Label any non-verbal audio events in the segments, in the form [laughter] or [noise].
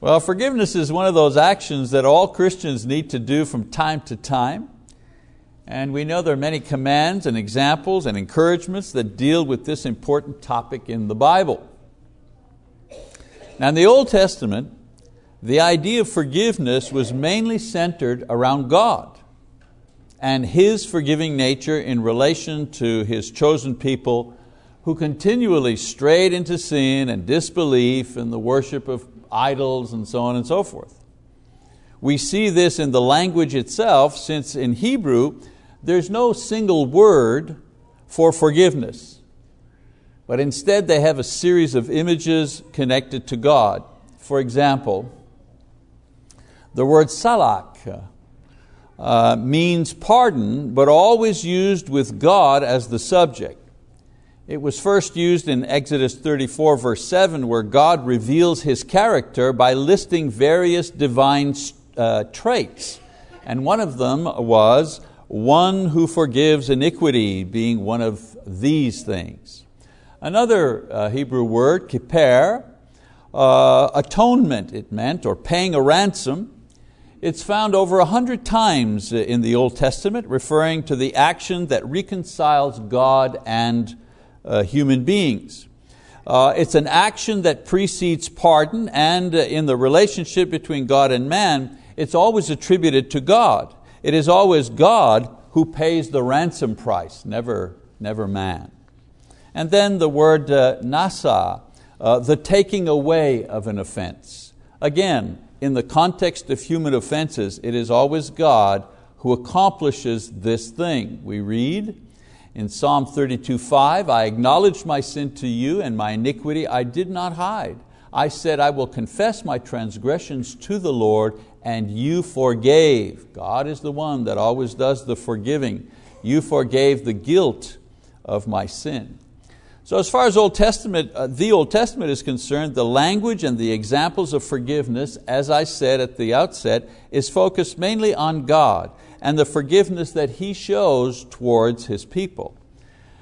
Well, forgiveness is one of those actions that all Christians need to do from time to time. And we know there are many commands and examples and encouragements that deal with this important topic in the Bible. Now, in the Old Testament, the idea of forgiveness was mainly centered around God and His forgiving nature in relation to His chosen people who continually strayed into sin and disbelief and the worship of idols and so on and so forth. We see this in the language itself, since in Hebrew there's no single word for forgiveness, but instead they have a series of images connected to God. For example, the word salak uh, means pardon, but always used with God as the subject. It was first used in Exodus 34, verse 7, where God reveals His character by listing various divine uh, traits. And one of them was one who forgives iniquity, being one of these things. Another uh, Hebrew word, kippur, uh, atonement it meant, or paying a ransom. It's found over a hundred times in the Old Testament, referring to the action that reconciles God and human beings. Uh, it's an action that precedes pardon, and uh, in the relationship between God and man, it's always attributed to God. It is always God who pays the ransom price, never, never man. And then the word uh, nasa, uh, the taking away of an offense. Again, in the context of human offenses, it is always God who accomplishes this thing. We read, in Psalm 32:5, I acknowledged my sin to you and my iniquity I did not hide. I said, I will confess my transgressions to the Lord, and you forgave. God is the one that always does the forgiving. You forgave the guilt of my sin. So as far as Old Testament, uh, the Old Testament is concerned, the language and the examples of forgiveness, as I said at the outset, is focused mainly on God and the forgiveness that He shows towards His people.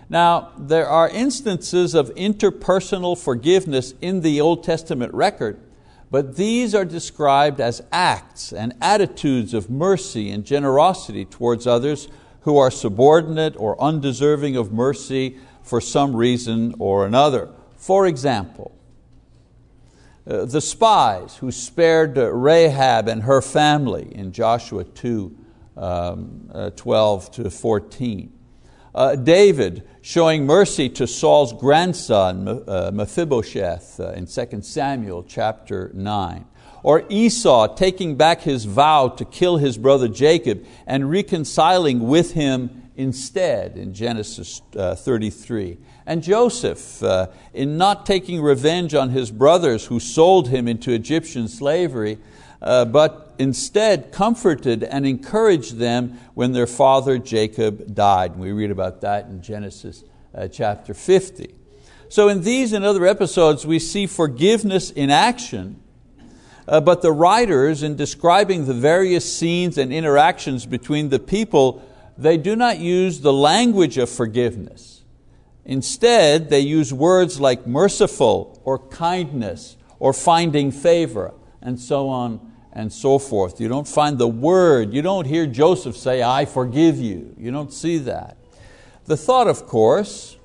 Now, there are instances of interpersonal forgiveness in the Old Testament record, but these are described as acts and attitudes of mercy and generosity towards others who are subordinate or undeserving of mercy for some reason or another. For example, uh, the spies who spared Rahab and her family in Joshua 2 um, uh, 12 to 14. Uh, David showing mercy to Saul's grandson uh, Mephibosheth uh, in 2 Samuel chapter 9. Or Esau taking back his vow to kill his brother Jacob and reconciling with him instead in Genesis uh, 33. And Joseph, uh, in not taking revenge on his brothers who sold him into Egyptian slavery, uh, but instead comforted and encouraged them when their father Jacob died. We read about that in Genesis uh, chapter 50. So in these and other episodes we see forgiveness in action, uh, but the writers in describing the various scenes and interactions between the people, they do not use the language of forgiveness. Instead, they use words like merciful or kindness or finding favor and so on and so forth. You don't find the word, you don't hear Joseph say, I forgive you. You don't see that. The thought, of course,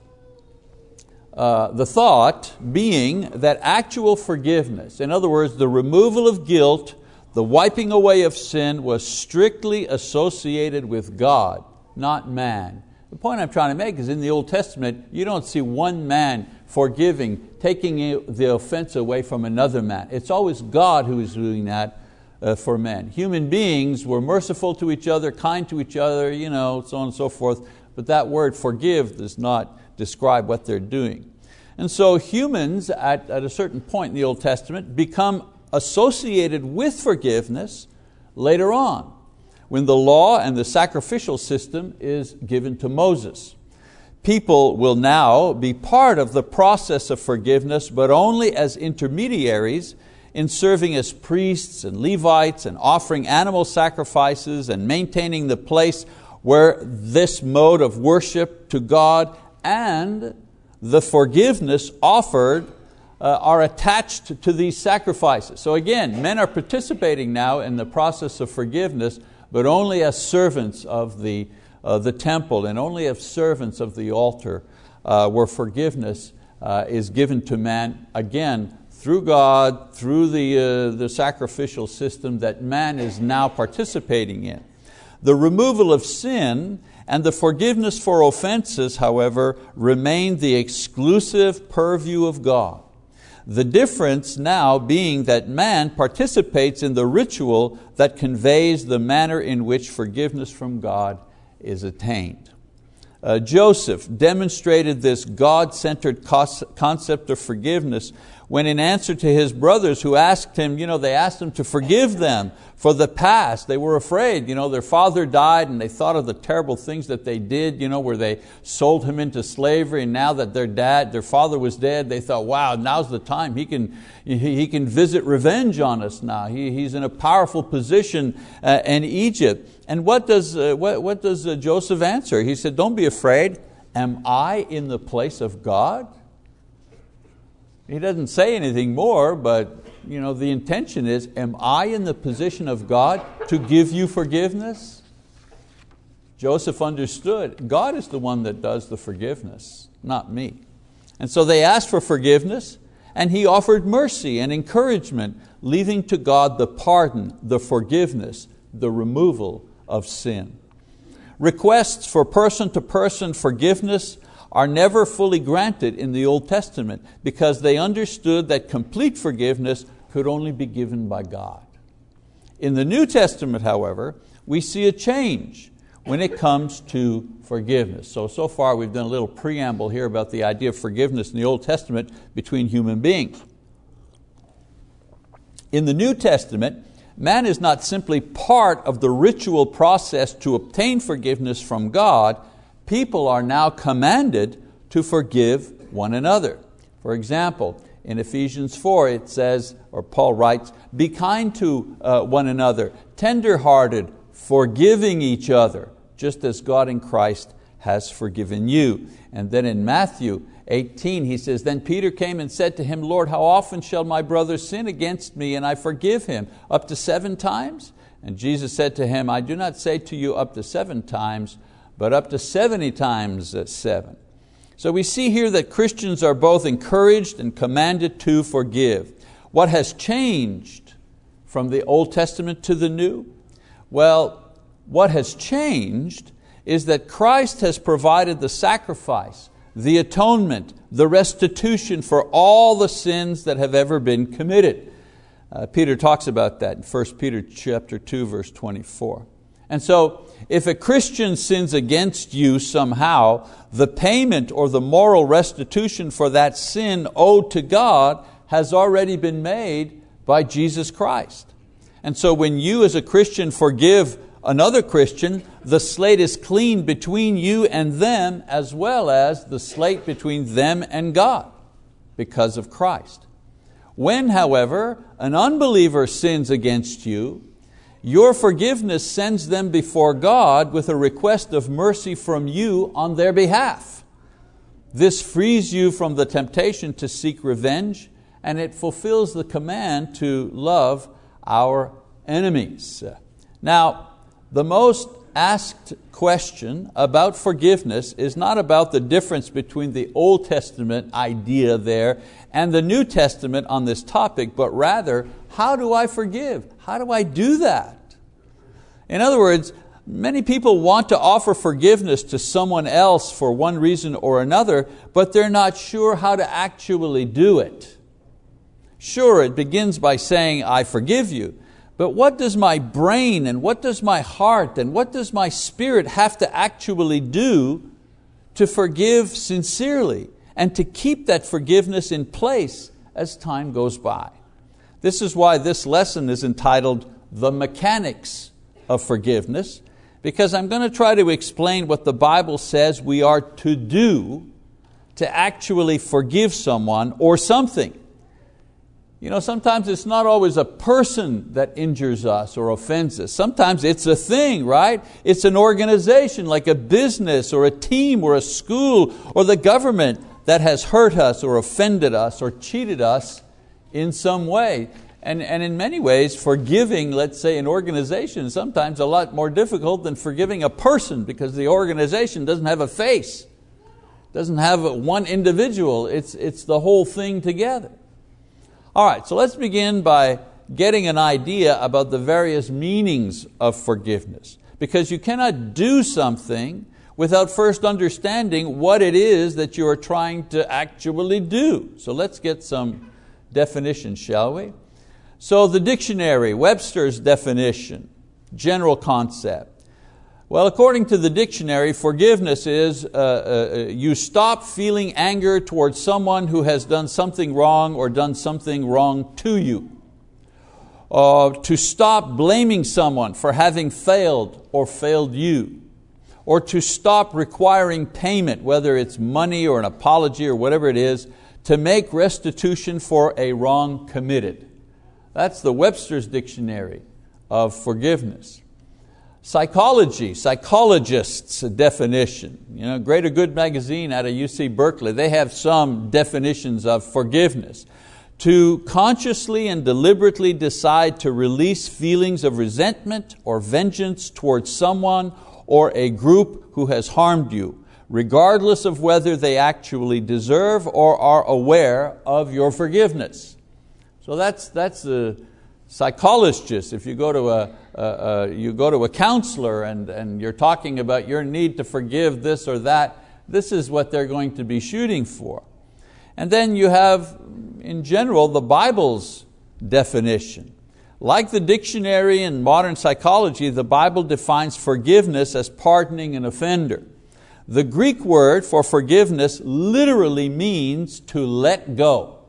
uh, the thought being that actual forgiveness, in other words, the removal of guilt, the wiping away of sin, was strictly associated with God, not man. The point I'm trying to make is in the Old Testament, you don't see one man forgiving, taking the offense away from another man. It's always God who is doing that Uh, for men. Human beings were merciful to each other, kind to each other, you know, so on and so forth, but that word forgive does not describe what they're doing. And so humans at, at a certain point in the Old Testament become associated with forgiveness later on when the law and the sacrificial system is given to Moses. People will now be part of the process of forgiveness, but only as intermediaries in serving as priests and Levites and offering animal sacrifices and maintaining the place where this mode of worship to God and the forgiveness offered uh, are attached to these sacrifices. So again, men are participating now in the process of forgiveness, but only as servants of the, uh, the temple and only as servants of the altar, uh, where forgiveness uh, is given to man, again, through God, through the, uh, the sacrificial system that man is now participating in. The removal of sin and the forgiveness for offenses, however, remain the exclusive purview of God. The difference now being that man participates in the ritual that conveys the manner in which forgiveness from God is attained. Uh, Joseph demonstrated this God-centered concept of forgiveness when in answer to his brothers who asked him, you know, they asked him to forgive them for the past. They were afraid, you know, their father died and they thought of the terrible things that they did, you know, where they sold him into slavery and now that their dad, their father was dead, they thought, wow, now's the time. He can, he can visit revenge on us now. He, he's in a powerful position uh, in Egypt. And what does, uh, what, what does uh, Joseph answer? He said, don't be afraid. Am I in the place of God? He doesn't say anything more, but you know, the intention is, am I in the position of God to give you forgiveness? Joseph understood, God is the one that does the forgiveness, not me. And so they asked for forgiveness, and he offered mercy and encouragement, leaving to God the pardon, the forgiveness, the removal of sin. Requests for person to person forgiveness are never fully granted in the Old Testament because they understood that complete forgiveness could only be given by God. In the New Testament, however, we see a change when it comes to forgiveness. So, so far we've done a little preamble here about the idea of forgiveness in the Old Testament between human beings. In the New Testament, man is not simply part of the ritual process to obtain forgiveness from God, people are now commanded to forgive one another. For example, in Ephesians 4 it says, or Paul writes, be kind to uh, one another, tender-hearted, forgiving each other, just as God in Christ has forgiven you. And then in Matthew 18 he says, Then Peter came and said to him, Lord, how often shall my brother sin against me and I forgive him? Up to seven times? And Jesus said to him, I do not say to you up to seven times, but up to 70 times seven. So we see here that Christians are both encouraged and commanded to forgive. What has changed from the Old Testament to the New? Well, what has changed is that Christ has provided the sacrifice, the atonement, the restitution for all the sins that have ever been committed. Uh, Peter talks about that in 1 Peter chapter 2, verse 24. And so, if a Christian sins against you somehow, the payment or the moral restitution for that sin owed to God has already been made by Jesus Christ. And so when you as a Christian forgive another Christian, the slate is clean between you and them as well as the slate between them and God because of Christ. When, however, an unbeliever sins against you, your forgiveness sends them before God with a request of mercy from you on their behalf. This frees you from the temptation to seek revenge and it fulfills the command to love our enemies. Now, the most asked question about forgiveness is not about the difference between the Old Testament idea there and the New Testament on this topic, but rather, how do I forgive? How do I do that? In other words, many people want to offer forgiveness to someone else for one reason or another, but they're not sure how to actually do it. Sure, it begins by saying, I forgive you, but what does my brain and what does my heart and what does my spirit have to actually do to forgive sincerely and to keep that forgiveness in place as time goes by? This is why this lesson is entitled The Mechanics of Forgiveness, because I'm going to try to explain what the Bible says we are to do to actually forgive someone or something. You know, sometimes it's not always a person that injures us or offends us. Sometimes it's a thing, right? It's an organization like a business or a team or a school or the government that has hurt us or offended us or cheated us in some way. And, and in many ways, forgiving, let's say, an organization is sometimes a lot more difficult than forgiving a person because the organization doesn't have a face, doesn't have one individual, it's, it's the whole thing together. All right, so let's begin by getting an idea about the various meanings of forgiveness. Because you cannot do something without first understanding what it is that you are trying to actually do. So let's get some definitions, shall we? So the dictionary, Webster's definition, general concept. Well, according to the dictionary, forgiveness is uh, uh, you stop feeling anger towards someone who has done something wrong or done something wrong to you. Uh, to stop blaming someone for having failed or failed you. Or to stop requiring payment, whether it's money or an apology or whatever it is, to make restitution for a wrong committed. That's the Webster's Dictionary of forgiveness. Psychology, psychologists' definition. You know, Greater Good magazine out of UC Berkeley, they have some definitions of forgiveness. To consciously and deliberately decide to release feelings of resentment or vengeance towards someone or a group who has harmed you, regardless of whether they actually deserve or are aware of your forgiveness. So that's, that's the psychologist. If you go to a, a, a, you go to a counselor and, and you're talking about your need to forgive this or that, this is what they're going to be shooting for. And then you have, in general, the Bible's definition. Like the dictionary in modern psychology, the Bible defines forgiveness as pardoning an offender. The Greek word for forgiveness literally means to let go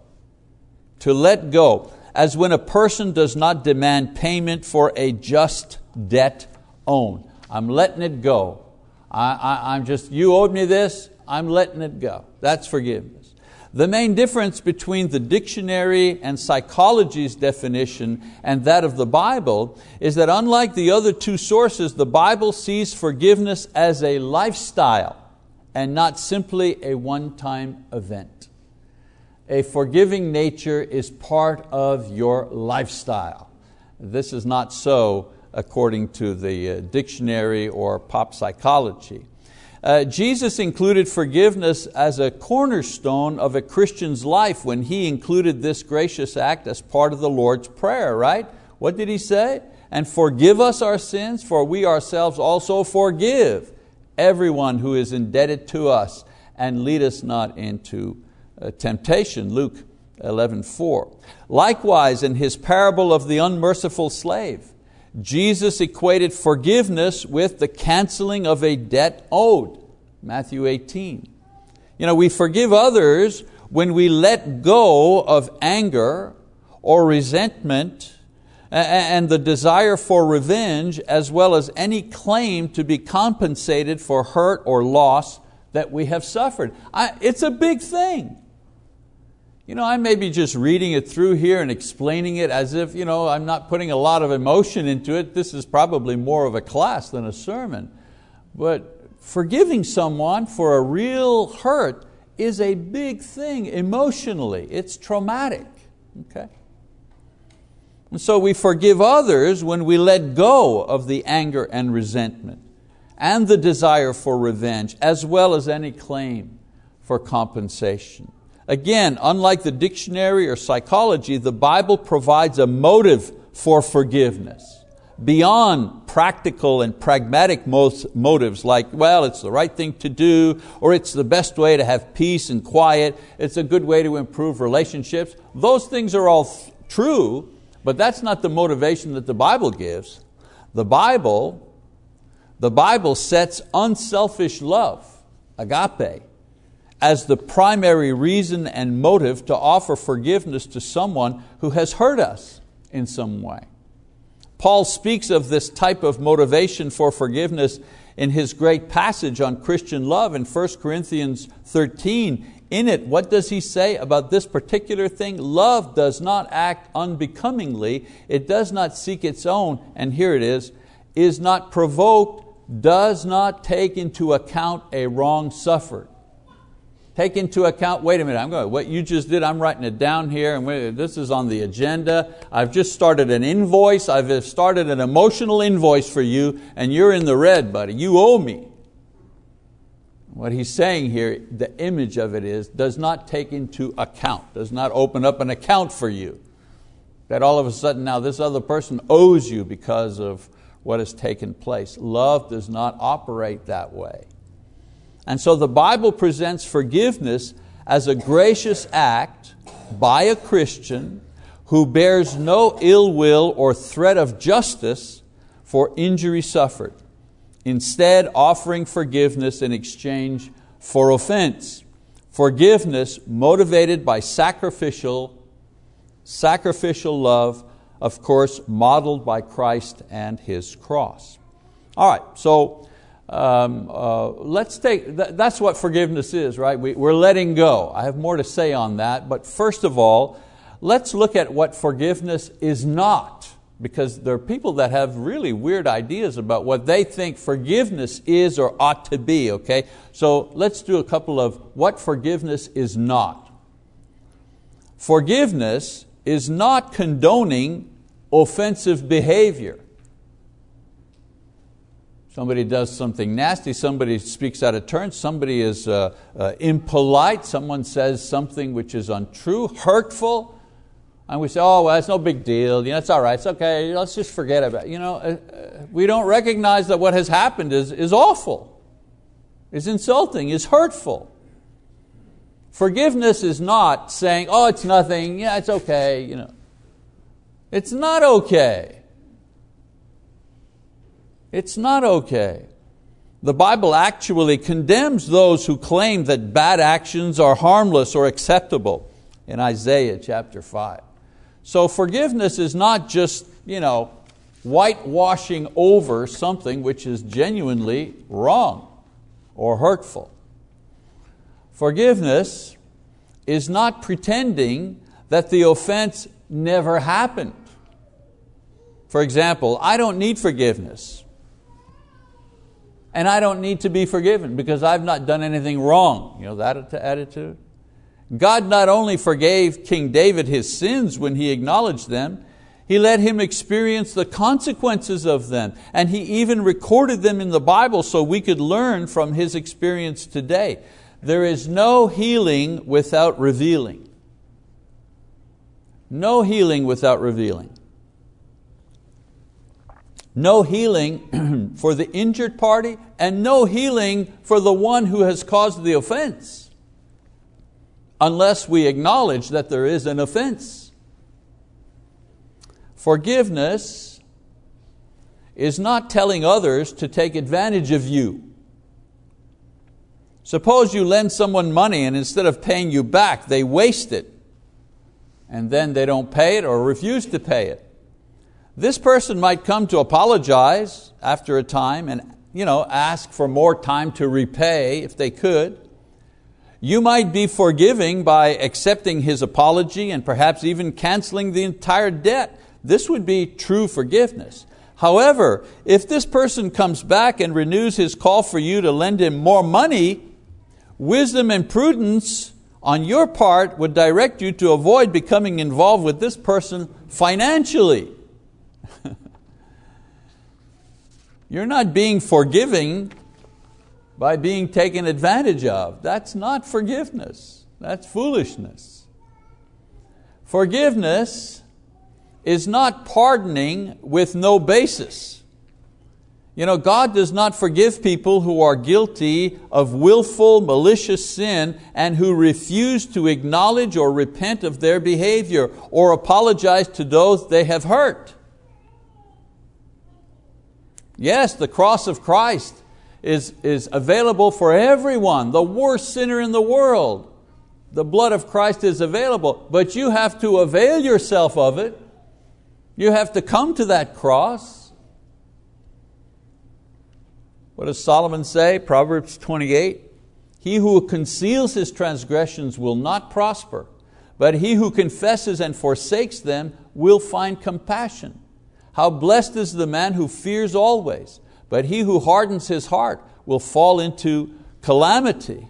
to let go, as when a person does not demand payment for a just debt owed. I'm letting it go. I, am just, you owed me this, I'm letting it go. That's forgiveness. The main difference between the dictionary and psychology's definition and that of the Bible is that unlike the other two sources, the Bible sees forgiveness as a lifestyle and not simply a one-time event a forgiving nature is part of your lifestyle. This is not so according to the uh, dictionary or pop psychology. Uh, Jesus included forgiveness as a cornerstone of a Christian's life when He included this gracious act as part of the Lord's Prayer, right? What did He say? And forgive us our sins, for we ourselves also forgive everyone who is indebted to us, and lead us not into uh, temptation, Luke 11, 4. Likewise, in his parable of the unmerciful slave, Jesus equated forgiveness with the canceling of a debt owed, Matthew 18. You know, we forgive others when we let go of anger or resentment and the desire for revenge, as well as any claim to be compensated for hurt or loss that we have suffered. it's a big thing. You know, I may be just reading it through here and explaining it as if you know, I'm not putting a lot of emotion into it. This is probably more of a class than a sermon. But forgiving someone for a real hurt is a big thing emotionally. It's traumatic. Okay? And so we forgive others when we let go of the anger and resentment and the desire for revenge, as well as any claim for compensation. Again, unlike the dictionary or psychology, the Bible provides a motive for forgiveness beyond practical and pragmatic motives like, well, it's the right thing to do, or it's the best way to have peace and quiet, it's a good way to improve relationships. Those things are all true, but that's not the motivation that the Bible gives. The Bible, the Bible sets unselfish love, agape, as the primary reason and motive to offer forgiveness to someone who has hurt us in some way. Paul speaks of this type of motivation for forgiveness in his great passage on Christian love in 1 Corinthians 13. In it, what does he say about this particular thing? Love does not act unbecomingly, it does not seek its own, and here it is, is not provoked, does not take into account a wrong suffered. Take into account, wait a minute, I'm going, what you just did, I'm writing it down here, and this is on the agenda. I've just started an invoice, I've started an emotional invoice for you, and you're in the red, buddy. You owe me. What he's saying here, the image of it is, does not take into account, does not open up an account for you. That all of a sudden now this other person owes you because of what has taken place. Love does not operate that way. And so the Bible presents forgiveness as a gracious act by a Christian who bears no ill will or threat of justice for injury suffered, instead offering forgiveness in exchange for offense. Forgiveness motivated by sacrificial, sacrificial love, of course, modeled by Christ and His cross. All right, so um, uh, let's take, th that's what forgiveness is, right? We, we're letting go. I have more to say on that, but first of all, let's look at what forgiveness is not, because there are people that have really weird ideas about what they think forgiveness is or ought to be, okay? So let's do a couple of what forgiveness is not. Forgiveness is not condoning offensive behavior. Somebody does something nasty, somebody speaks out of turn, somebody is uh, uh, impolite, someone says something which is untrue, hurtful, and we say, oh, well, it's no big deal, you know, it's all right, it's okay, let's just forget about it. You know, uh, uh, we don't recognize that what has happened is, is awful, is insulting, is hurtful. Forgiveness is not saying, oh, it's nothing, yeah, it's okay. You know. It's not okay. It's not okay. The Bible actually condemns those who claim that bad actions are harmless or acceptable in Isaiah chapter 5. So forgiveness is not just you know, whitewashing over something which is genuinely wrong or hurtful. Forgiveness is not pretending that the offense never happened. For example, I don't need forgiveness and I don't need to be forgiven because I've not done anything wrong. You know that attitude? God not only forgave King David his sins when he acknowledged them, He let him experience the consequences of them, and He even recorded them in the Bible so we could learn from his experience today. There is no healing without revealing. No healing without revealing. No healing [clears throat] for the injured party and no healing for the one who has caused the offense unless we acknowledge that there is an offense. Forgiveness is not telling others to take advantage of you. Suppose you lend someone money and instead of paying you back, they waste it and then they don't pay it or refuse to pay it. This person might come to apologize after a time and you know, ask for more time to repay if they could. You might be forgiving by accepting his apology and perhaps even canceling the entire debt. This would be true forgiveness. However, if this person comes back and renews his call for you to lend him more money, wisdom and prudence on your part would direct you to avoid becoming involved with this person financially. [laughs] You're not being forgiving by being taken advantage of. That's not forgiveness. That's foolishness. Forgiveness is not pardoning with no basis. You know, God does not forgive people who are guilty of willful, malicious sin and who refuse to acknowledge or repent of their behavior or apologize to those they have hurt. Yes, the cross of Christ is, is available for everyone, the worst sinner in the world. The blood of Christ is available, but you have to avail yourself of it. You have to come to that cross. What does Solomon say? Proverbs 28 He who conceals his transgressions will not prosper, but he who confesses and forsakes them will find compassion. How blessed is the man who fears always, but he who hardens his heart will fall into calamity.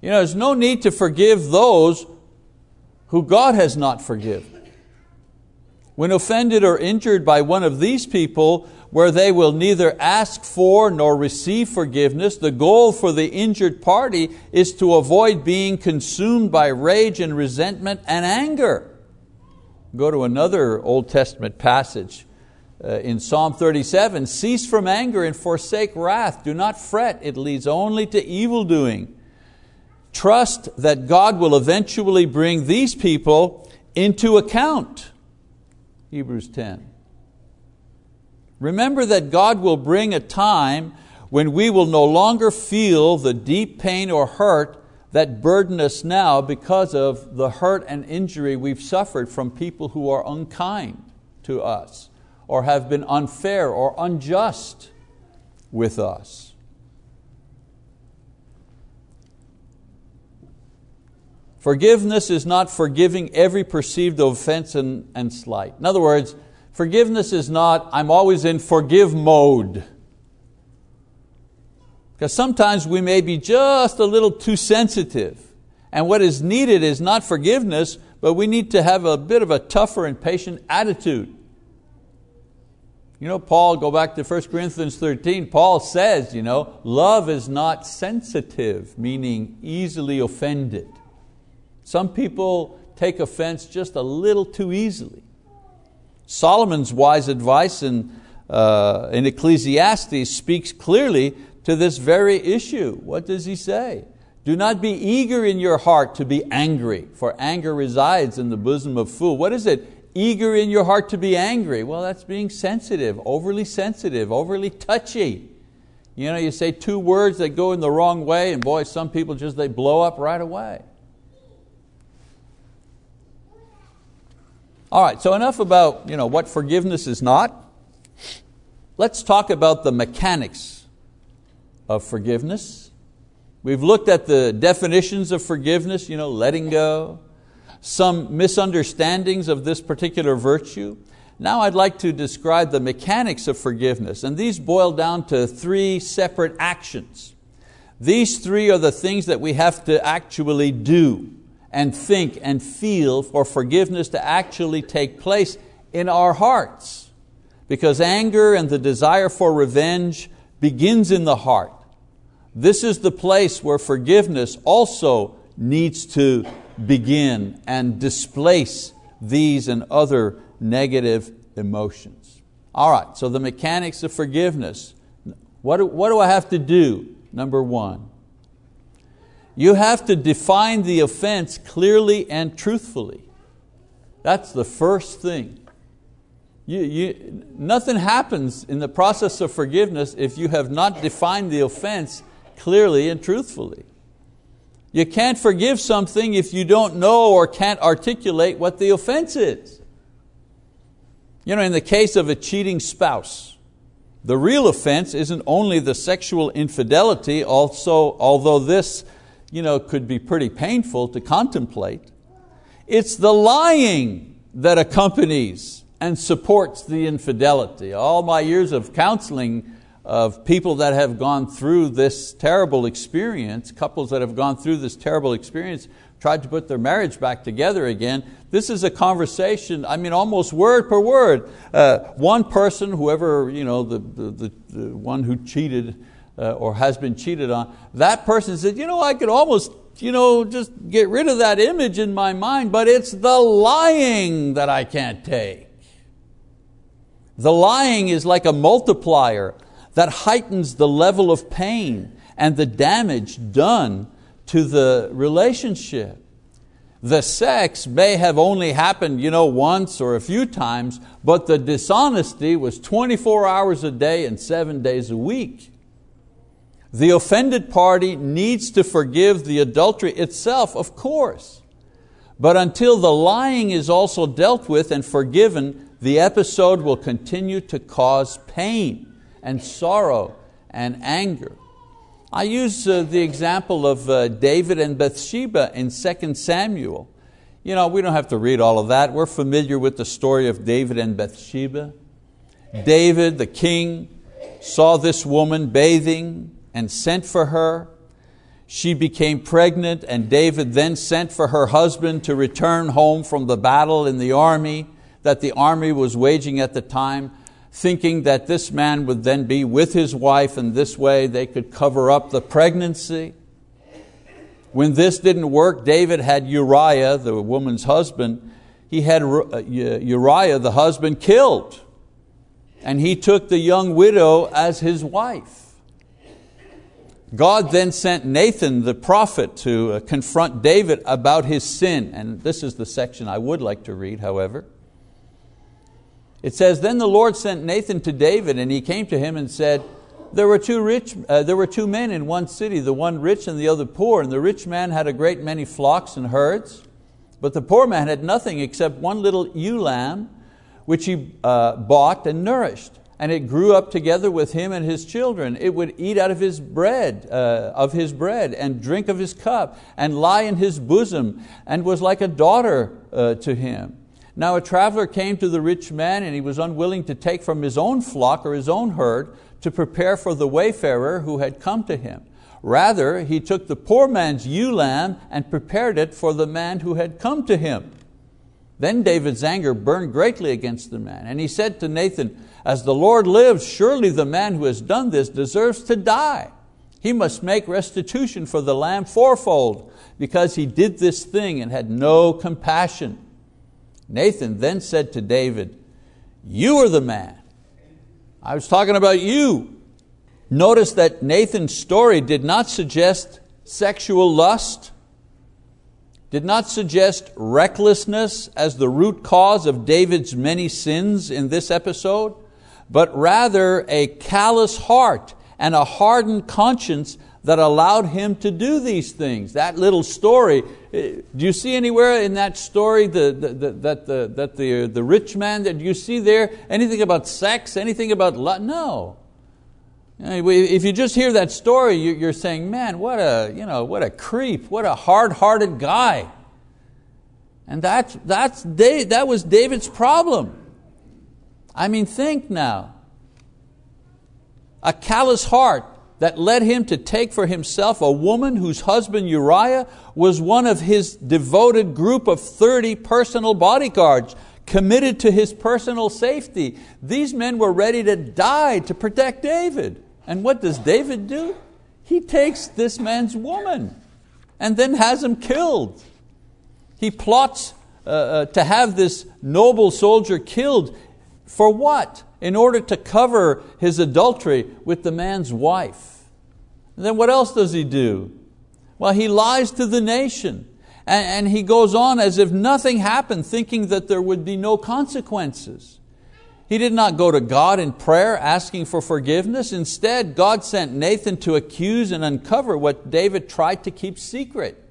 You know, there's no need to forgive those who God has not forgiven. When offended or injured by one of these people, where they will neither ask for nor receive forgiveness, the goal for the injured party is to avoid being consumed by rage and resentment and anger. Go to another Old Testament passage uh, in Psalm 37 Cease from anger and forsake wrath. Do not fret, it leads only to evil doing. Trust that God will eventually bring these people into account. Hebrews 10. Remember that God will bring a time when we will no longer feel the deep pain or hurt that burden us now because of the hurt and injury we've suffered from people who are unkind to us or have been unfair or unjust with us. Forgiveness is not forgiving every perceived offense and, and slight. In other words, forgiveness is not, I'm always in forgive mode. Because sometimes we may be just a little too sensitive. And what is needed is not forgiveness, but we need to have a bit of a tougher and patient attitude. You know, Paul, go back to 1 Corinthians 13, Paul says, you know, love is not sensitive, meaning easily offended. Some people take offense just a little too easily. Solomon's wise advice in, uh, in Ecclesiastes speaks clearly to this very issue. What does he say? Do not be eager in your heart to be angry, for anger resides in the bosom of fool. What is it? Eager in your heart to be angry. Well, that's being sensitive, overly sensitive, overly touchy. You know, you say two words that go in the wrong way, and boy, some people just they blow up right away. All right, so enough about you know, what forgiveness is not. Let's talk about the mechanics of forgiveness. We've looked at the definitions of forgiveness, you know, letting go, some misunderstandings of this particular virtue. Now I'd like to describe the mechanics of forgiveness, and these boil down to three separate actions. These three are the things that we have to actually do and think and feel for forgiveness to actually take place in our hearts. Because anger and the desire for revenge begins in the heart. This is the place where forgiveness also needs to begin and displace these and other negative emotions. All right, so the mechanics of forgiveness. What do, what do I have to do? Number one, you have to define the offense clearly and truthfully. That's the first thing. You, you, nothing happens in the process of forgiveness if you have not defined the offense clearly and truthfully. You can't forgive something if you don't know or can't articulate what the offense is. You know, in the case of a cheating spouse, the real offense isn't only the sexual infidelity, also, although this you know, could be pretty painful to contemplate. It's the lying that accompanies and supports the infidelity. All my years of counseling of people that have gone through this terrible experience, couples that have gone through this terrible experience, tried to put their marriage back together again. This is a conversation, I mean, almost word per word. Uh, one person, whoever, you know, the, the, the, one who cheated, uh, or has been cheated on, that person said, you know, I could almost you know, just get rid of that image in my mind, but it's the lying that I can't take. The lying is like a multiplier that heightens the level of pain and the damage done to the relationship. The sex may have only happened you know, once or a few times, but the dishonesty was 24 hours a day and seven days a week. The offended party needs to forgive the adultery itself, of course. But until the lying is also dealt with and forgiven, the episode will continue to cause pain and sorrow and anger. I use uh, the example of uh, David and Bathsheba in 2 Samuel. You know, we don't have to read all of that. We're familiar with the story of David and Bathsheba. David, the king, saw this woman bathing and sent for her. She became pregnant, and David then sent for her husband to return home from the battle in the army that the army was waging at the time, thinking that this man would then be with his wife, and this way they could cover up the pregnancy. When this didn't work, David had Uriah, the woman's husband, he had uh, Uriah, the husband, killed. And he took the young widow as his wife. God then sent Nathan the prophet to uh, confront David about his sin. And this is the section I would like to read, however. It says, Then the Lord sent Nathan to David, and he came to him and said, there were, two rich, uh, there were two men in one city, the one rich and the other poor, and the rich man had a great many flocks and herds, but the poor man had nothing except one little ewe lamb, which he uh, bought and nourished and it grew up together with him and his children. It would eat out of his bread, uh, of his bread, and drink of his cup, and lie in his bosom, and was like a daughter uh, to him. Now a traveler came to the rich man, and he was unwilling to take from his own flock or his own herd to prepare for the wayfarer who had come to him. Rather, he took the poor man's ewe lamb and prepared it for the man who had come to him. Then David's anger burned greatly against the man, and he said to Nathan, As the Lord lives, surely the man who has done this deserves to die. He must make restitution for the lamb fourfold, because he did this thing and had no compassion. Nathan then said to David, You are the man. I was talking about you. Notice that Nathan's story did not suggest sexual lust did not suggest recklessness as the root cause of David's many sins in this episode, but rather a callous heart and a hardened conscience that allowed him to do these things. That little story, Uh, do you see anywhere in that story the, the, the, that, the, that the, the rich man, that you see there anything about sex, anything about love? No. Uh, if you just hear that story, you're saying, man, what a, you know, what a creep, what a hard-hearted guy. And that's, that's, that was David's problem. I mean, think now. A callous heart that led him to take for himself a woman whose husband Uriah was one of his devoted group of 30 personal bodyguards committed to his personal safety. These men were ready to die to protect David. And what does David do? He takes this man's woman and then has him killed. He plots uh, uh, to have this noble soldier killed for what? In order to cover his adultery with the man's wife. And then what else does he do? Well, he lies to the nation. And, and he goes on as if nothing happened, thinking that there would be no consequences. He did not go to God in prayer asking for forgiveness. Instead, God sent Nathan to accuse and uncover what David tried to keep secret.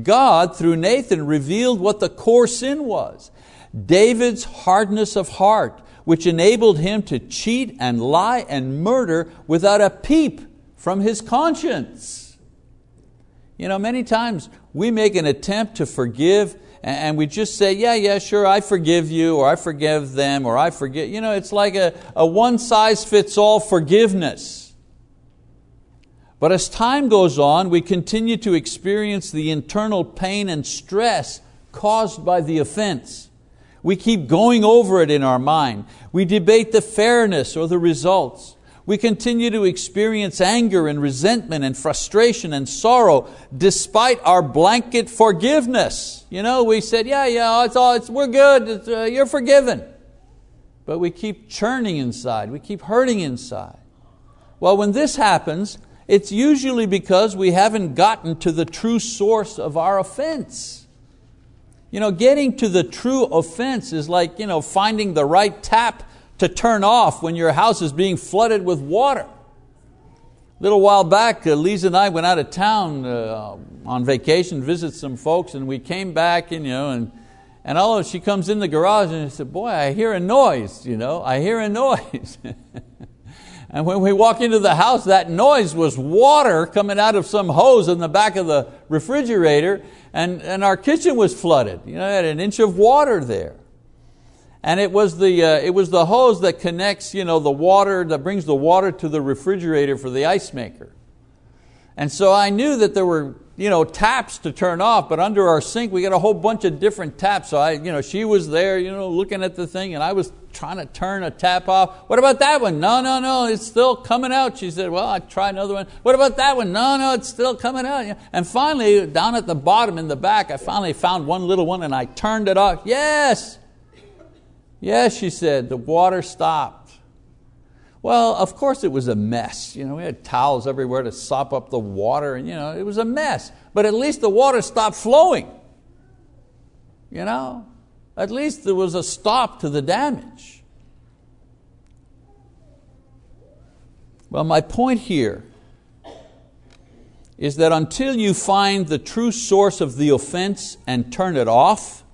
God, through Nathan, revealed what the core sin was David's hardness of heart, which enabled him to cheat and lie and murder without a peep from his conscience. You know, many times we make an attempt to forgive and we just say, yeah, yeah, sure, I forgive you, or I forgive them, or I forget. You know, it's like a, a one size fits all forgiveness. But as time goes on, we continue to experience the internal pain and stress caused by the offense. We keep going over it in our mind. We debate the fairness or the results. We continue to experience anger and resentment and frustration and sorrow despite our blanket forgiveness. You know, we said, yeah, yeah, it's all, it's, we're good, it's, uh, you're forgiven. But we keep churning inside, we keep hurting inside. Well, when this happens, it's usually because we haven't gotten to the true source of our offense. You know, getting to the true offense is like you know, finding the right tap to turn off when your house is being flooded with water. A little while back, uh, Lisa and I went out of town uh, on vacation, visit some folks, and we came back, and, you know, and, and all of she comes in the garage and she said, boy, I hear a noise, you know, I hear a noise. [laughs] and when we walk into the house, that noise was water coming out of some hose in the back of the refrigerator, and, and our kitchen was flooded. You know, had an inch of water there and it was the, uh, it was the hose that connects you know, the water, that brings the water to the refrigerator for the ice maker. And so I knew that there were you know, taps to turn off, but under our sink we got a whole bunch of different taps. So I, you know, she was there, you know, looking at the thing, and I was trying to turn a tap off. What about that one? No, no, no, it's still coming out. She said, well, I try another one. What about that one? No, no, it's still coming out. And finally, down at the bottom in the back, I finally found one little one and I turned it off. Yes, yes, she said, the water stopped. Well, of course it was a mess. You know, we had towels everywhere to sop up the water, and you know, it was a mess. But at least the water stopped flowing. You know, at least there was a stop to the damage. Well, my point here is that until you find the true source of the offense and turn it off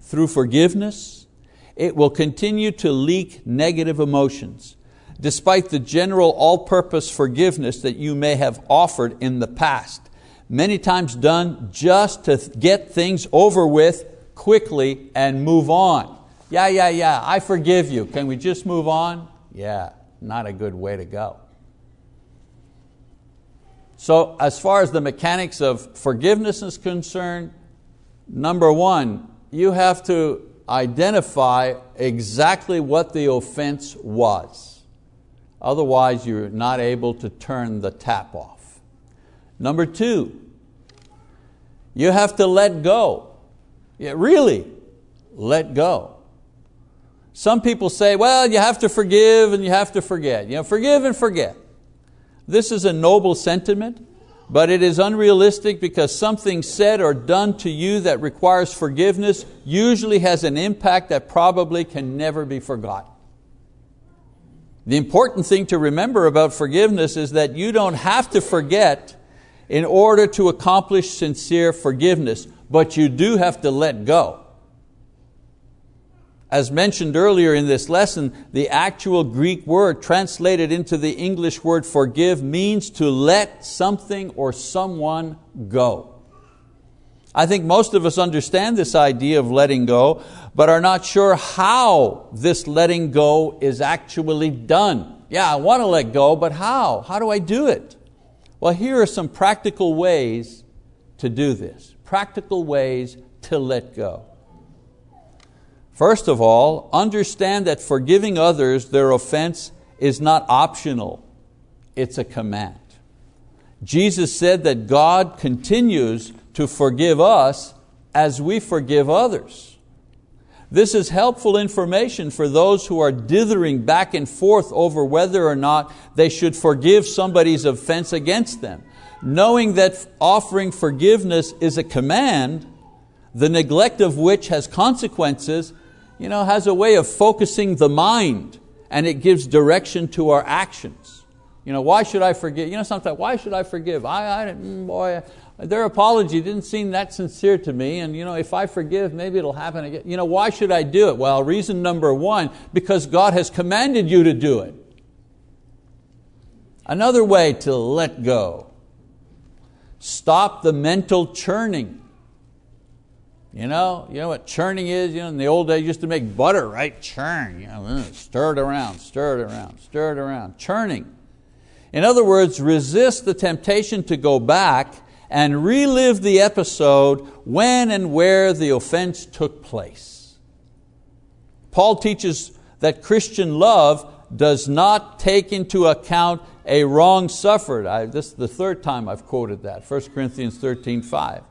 through forgiveness, it will continue to leak negative emotions despite the general all purpose forgiveness that you may have offered in the past. Many times done just to get things over with quickly and move on. Yeah, yeah, yeah, I forgive you. Can we just move on? Yeah, not a good way to go. So, as far as the mechanics of forgiveness is concerned, number one, you have to identify exactly what the offense was. Otherwise, you're not able to turn the tap off. Number two, you have to let go. Yeah, really, let go. Some people say, well, you have to forgive and you have to forget. You know, forgive and forget. This is a noble sentiment, but it is unrealistic because something said or done to you that requires forgiveness usually has an impact that probably can never be forgotten. The important thing to remember about forgiveness is that you don't have to forget in order to accomplish sincere forgiveness, but you do have to let go. As mentioned earlier in this lesson, the actual Greek word translated into the English word forgive means to let something or someone go. I think most of us understand this idea of letting go, but are not sure how this letting go is actually done. Yeah, I want to let go, but how? How do I do it? Well, here are some practical ways to do this. Practical ways to let go. First of all, understand that forgiving others their offense is not optional, it's a command. Jesus said that God continues to forgive us as we forgive others. This is helpful information for those who are dithering back and forth over whether or not they should forgive somebody's offense against them. Knowing that offering forgiveness is a command, the neglect of which has consequences, you know, has a way of focusing the mind and it gives direction to our actions. You know, why should I forgive? You know, sometimes, why should I forgive? I, I mm, boy, their apology didn't seem that sincere to me, and you know, if I forgive, maybe it'll happen again. You know, why should I do it? Well, reason number one, because God has commanded you to do it. Another way to let go. Stop the mental churning. You know, you know what churning is? You know, in the old days, used to make butter, right? Churn. You know, stir it around, stir it around, stir it around. Churning. In other words, resist the temptation to go back and relive the episode when and where the offense took place. Paul teaches that Christian love does not take into account a wrong suffered. I, this is the third time I've quoted that, 1 Corinthians 13, 5.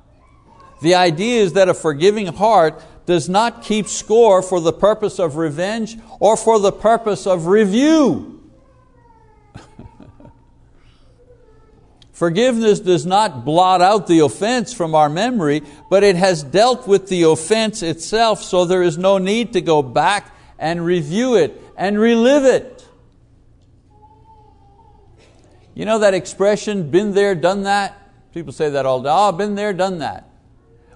The idea is that a forgiving heart does not keep score for the purpose of revenge or for the purpose of review. Forgiveness does not blot out the offense from our memory, but it has dealt with the offense itself, so there is no need to go back and review it and relive it. You know that expression, been there, done that? People say that all day, oh, been there, done that.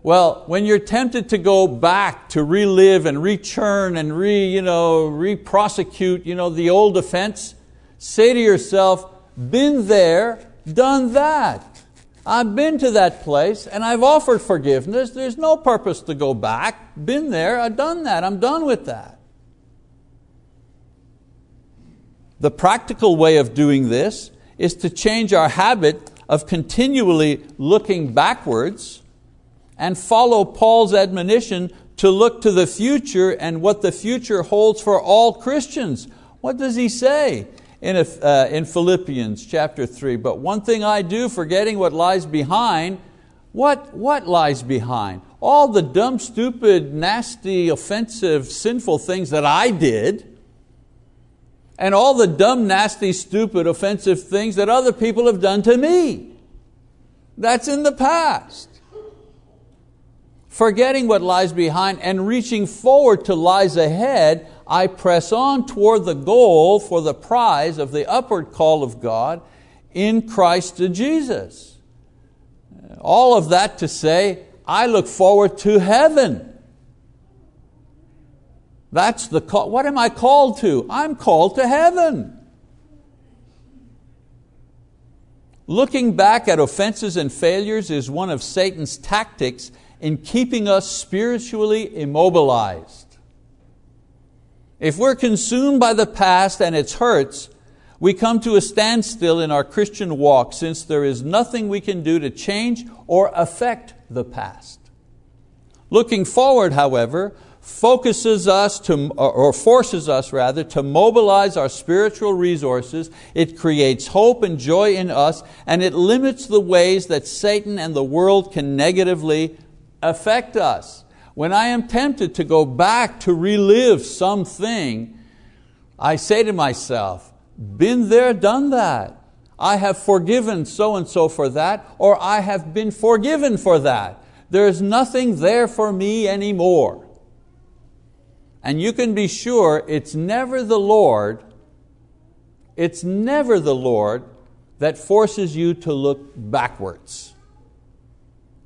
Well, when you're tempted to go back to relive and rechurn and re, you know, re-prosecute you know, the old offense, say to yourself, been there, done that. I've been to that place and I've offered forgiveness. There's no purpose to go back. Been there, I've done that. I'm done with that. The practical way of doing this is to change our habit of continually looking backwards and follow Paul's admonition to look to the future and what the future holds for all Christians. What does he say in, uh, in Philippians chapter 3? But one thing I do, forgetting what lies behind, what, what lies behind? All the dumb, stupid, nasty, offensive, sinful things that I did, and all the dumb, nasty, stupid, offensive things that other people have done to me. That's in the past forgetting what lies behind and reaching forward to lies ahead, I press on toward the goal for the prize of the upward call of God in Christ Jesus. All of that to say, I look forward to heaven. That's the call. What am I called to? I'm called to heaven. Looking back at offenses and failures is one of Satan's tactics in keeping us spiritually immobilized. If we're consumed by the past and its hurts, we come to a standstill in our Christian walk since there is nothing we can do to change or affect the past. Looking forward, however, focuses us to, or forces us rather, to mobilize our spiritual resources. It creates hope and joy in us, and it limits the ways that Satan and the world can negatively affect us. When I am tempted to go back to relive something, I say to myself, been there, done that. I have forgiven so and so for that, or I have been forgiven for that. There is nothing there for me anymore. And you can be sure it's never the Lord, it's never the Lord that forces you to look backwards.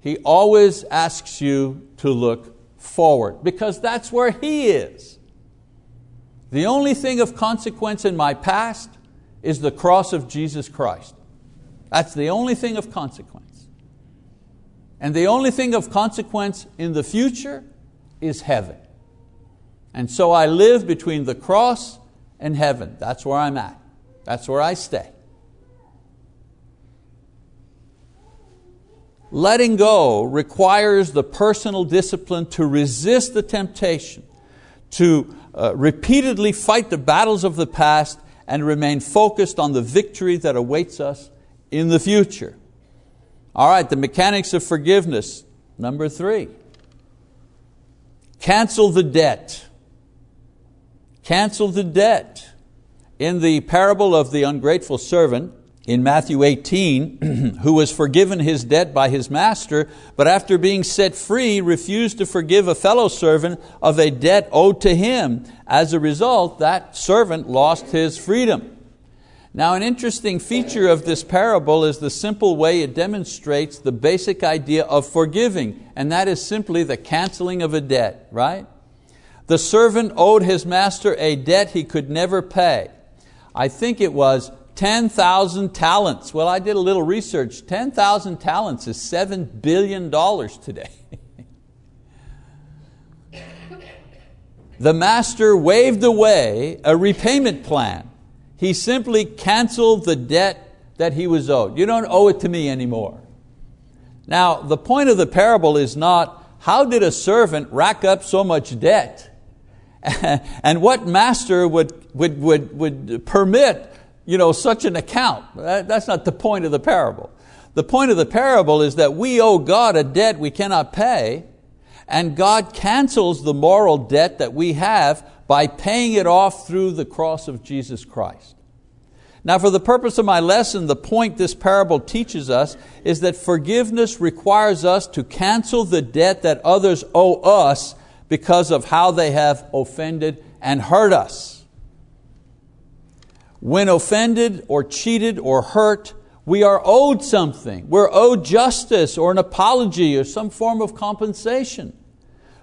He always asks you to look forward because that's where He is. The only thing of consequence in my past is the cross of Jesus Christ. That's the only thing of consequence. And the only thing of consequence in the future is heaven. And so I live between the cross and heaven. That's where I'm at. That's where I stay. Letting go requires the personal discipline to resist the temptation, to uh, repeatedly fight the battles of the past and remain focused on the victory that awaits us in the future. All right, the mechanics of forgiveness. Number three, cancel the debt. Cancel the debt. In the parable of the ungrateful servant, in Matthew 18, [clears throat] who was forgiven his debt by his master, but after being set free, refused to forgive a fellow servant of a debt owed to him. As a result, that servant lost his freedom. Now, an interesting feature of this parable is the simple way it demonstrates the basic idea of forgiving, and that is simply the canceling of a debt, right? The servant owed his master a debt he could never pay. I think it was 10,000 talents. Well, I did a little research. 10,000 talents is $7 billion today. [laughs] the master waved away a repayment plan. He simply canceled the debt that he was owed. You don't owe it to me anymore. Now, the point of the parable is not how did a servant rack up so much debt? [laughs] and what master would, would, would, would permit you know, such an account. That's not the point of the parable. The point of the parable is that we owe God a debt we cannot pay, and God cancels the moral debt that we have by paying it off through the cross of Jesus Christ. Now, for the purpose of my lesson, the point this parable teaches us is that forgiveness requires us to cancel the debt that others owe us because of how they have offended and hurt us. When offended or cheated or hurt, we are owed something. We're owed justice or an apology or some form of compensation.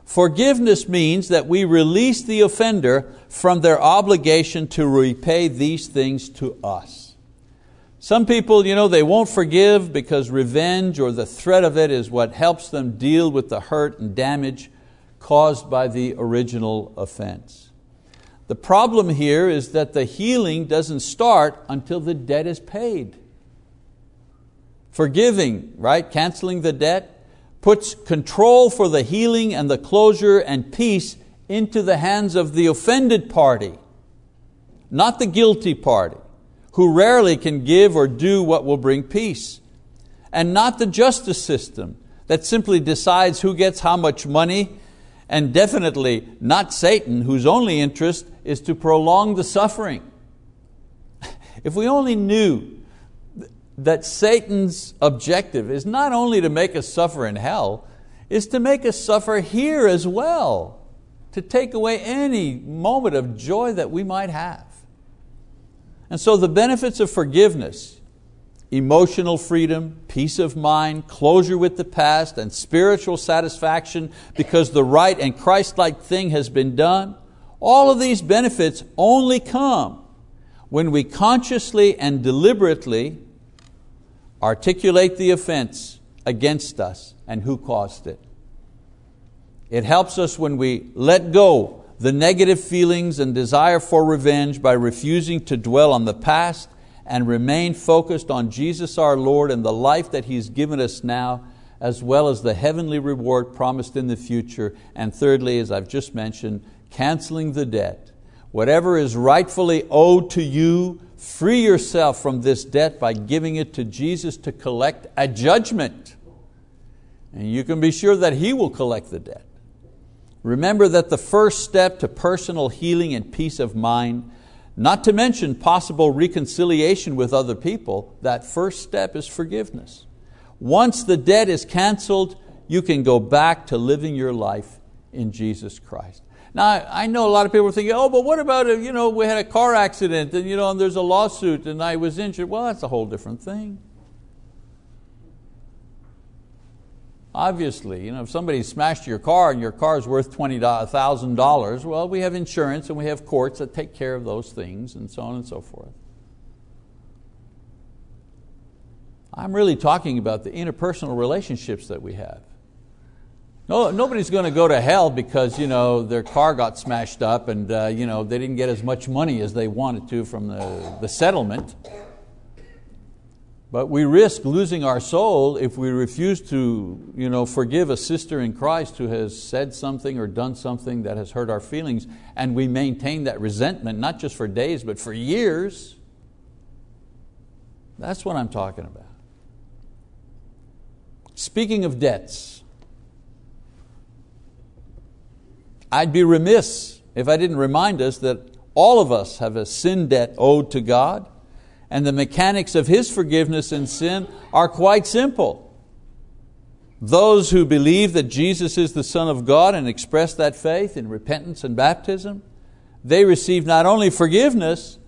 Forgiveness means that we release the offender from their obligation to repay these things to us. Some people, you know, they won't forgive because revenge or the threat of it is what helps them deal with the hurt and damage caused by the original offense. The problem here is that the healing doesn't start until the debt is paid. Forgiving, right? Canceling the debt, puts control for the healing and the closure and peace into the hands of the offended party, not the guilty party, who rarely can give or do what will bring peace, and not the justice system that simply decides who gets how much money, and definitely not Satan, whose only interest is to prolong the suffering. [laughs] If we only knew that Satan's objective is not only to make us suffer in hell, is to make us suffer here as well, to take away any moment of joy that we might have. And so the benefits of forgiveness, emotional freedom, peace of mind, closure with the past, and spiritual satisfaction because the right and Christ-like thing has been done, all of these benefits only come when we consciously and deliberately articulate the offense against us and who caused it. It helps us when we let go the negative feelings and desire for revenge by refusing to dwell on the past and remain focused on Jesus our Lord and the life that He's given us now, as well as the heavenly reward promised in the future. And thirdly, as I've just mentioned, canceling the debt. Whatever is rightfully owed to you, free yourself from this debt by giving it to Jesus to collect a judgment. And you can be sure that He will collect the debt. Remember that the first step to personal healing and peace of mind, not to mention possible reconciliation with other people, that first step is forgiveness. Once the debt is canceled, you can go back to living your life in Jesus Christ. Now, I know a lot of people are thinking, oh, but what about if you know, we had a car accident and, you know, and there's a lawsuit and I was injured? Well, that's a whole different thing. Obviously, you know, if somebody smashed your car and your car is worth $20,000, well, we have insurance and we have courts that take care of those things and so on and so forth. I'm really talking about the interpersonal relationships that we have. No, nobody's going to go to hell because you know, their car got smashed up and uh, you know, they didn't get as much money as they wanted to from the, the settlement. But we risk losing our soul if we refuse to you know, forgive a sister in Christ who has said something or done something that has hurt our feelings, and we maintain that resentment not just for days but for years. That's what I'm talking about. Speaking of debts, I'd be remiss if I didn't remind us that all of us have a sin debt owed to God and the mechanics of His forgiveness and sin are quite simple. Those who believe that Jesus is the Son of God and express that faith in repentance and baptism, they receive not only forgiveness,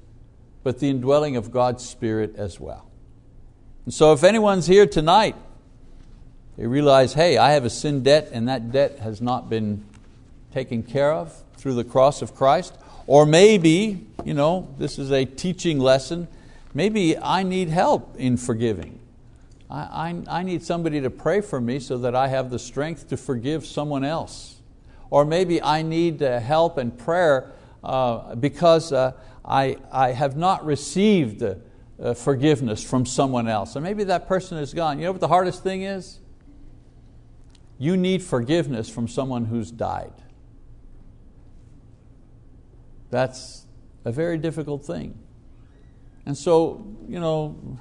but the indwelling of God's Spirit as well. And so if anyone's here tonight, they realize, hey, I have a sin debt and that debt has not been taken care of through the cross of Christ. Or maybe, you know, this is a teaching lesson, Maybe I need help in forgiving. I, I, I need somebody to pray for me so that I have the strength to forgive someone else. Or maybe I need uh, help and prayer uh, because uh, I, I have not received uh, forgiveness from someone else. And maybe that person is gone. You know what the hardest thing is? You need forgiveness from someone who's died. That's a very difficult thing. And so, you know,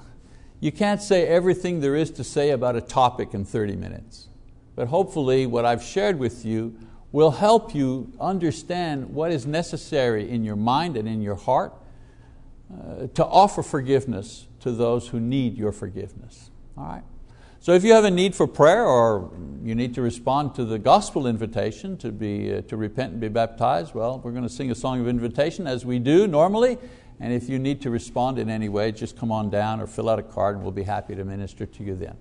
you can't say everything there is to say about a topic in 30 minutes. But hopefully what I've shared with you will help you understand what is necessary in your mind and in your heart uh, to offer forgiveness to those who need your forgiveness. All right? So if you have a need for prayer or you need to respond to the gospel invitation to, be, uh, to repent and be baptized, well, we're going to sing a song of invitation as we do normally. And if you need to respond in any way, just come on down or fill out a card and we'll be happy to minister to you then.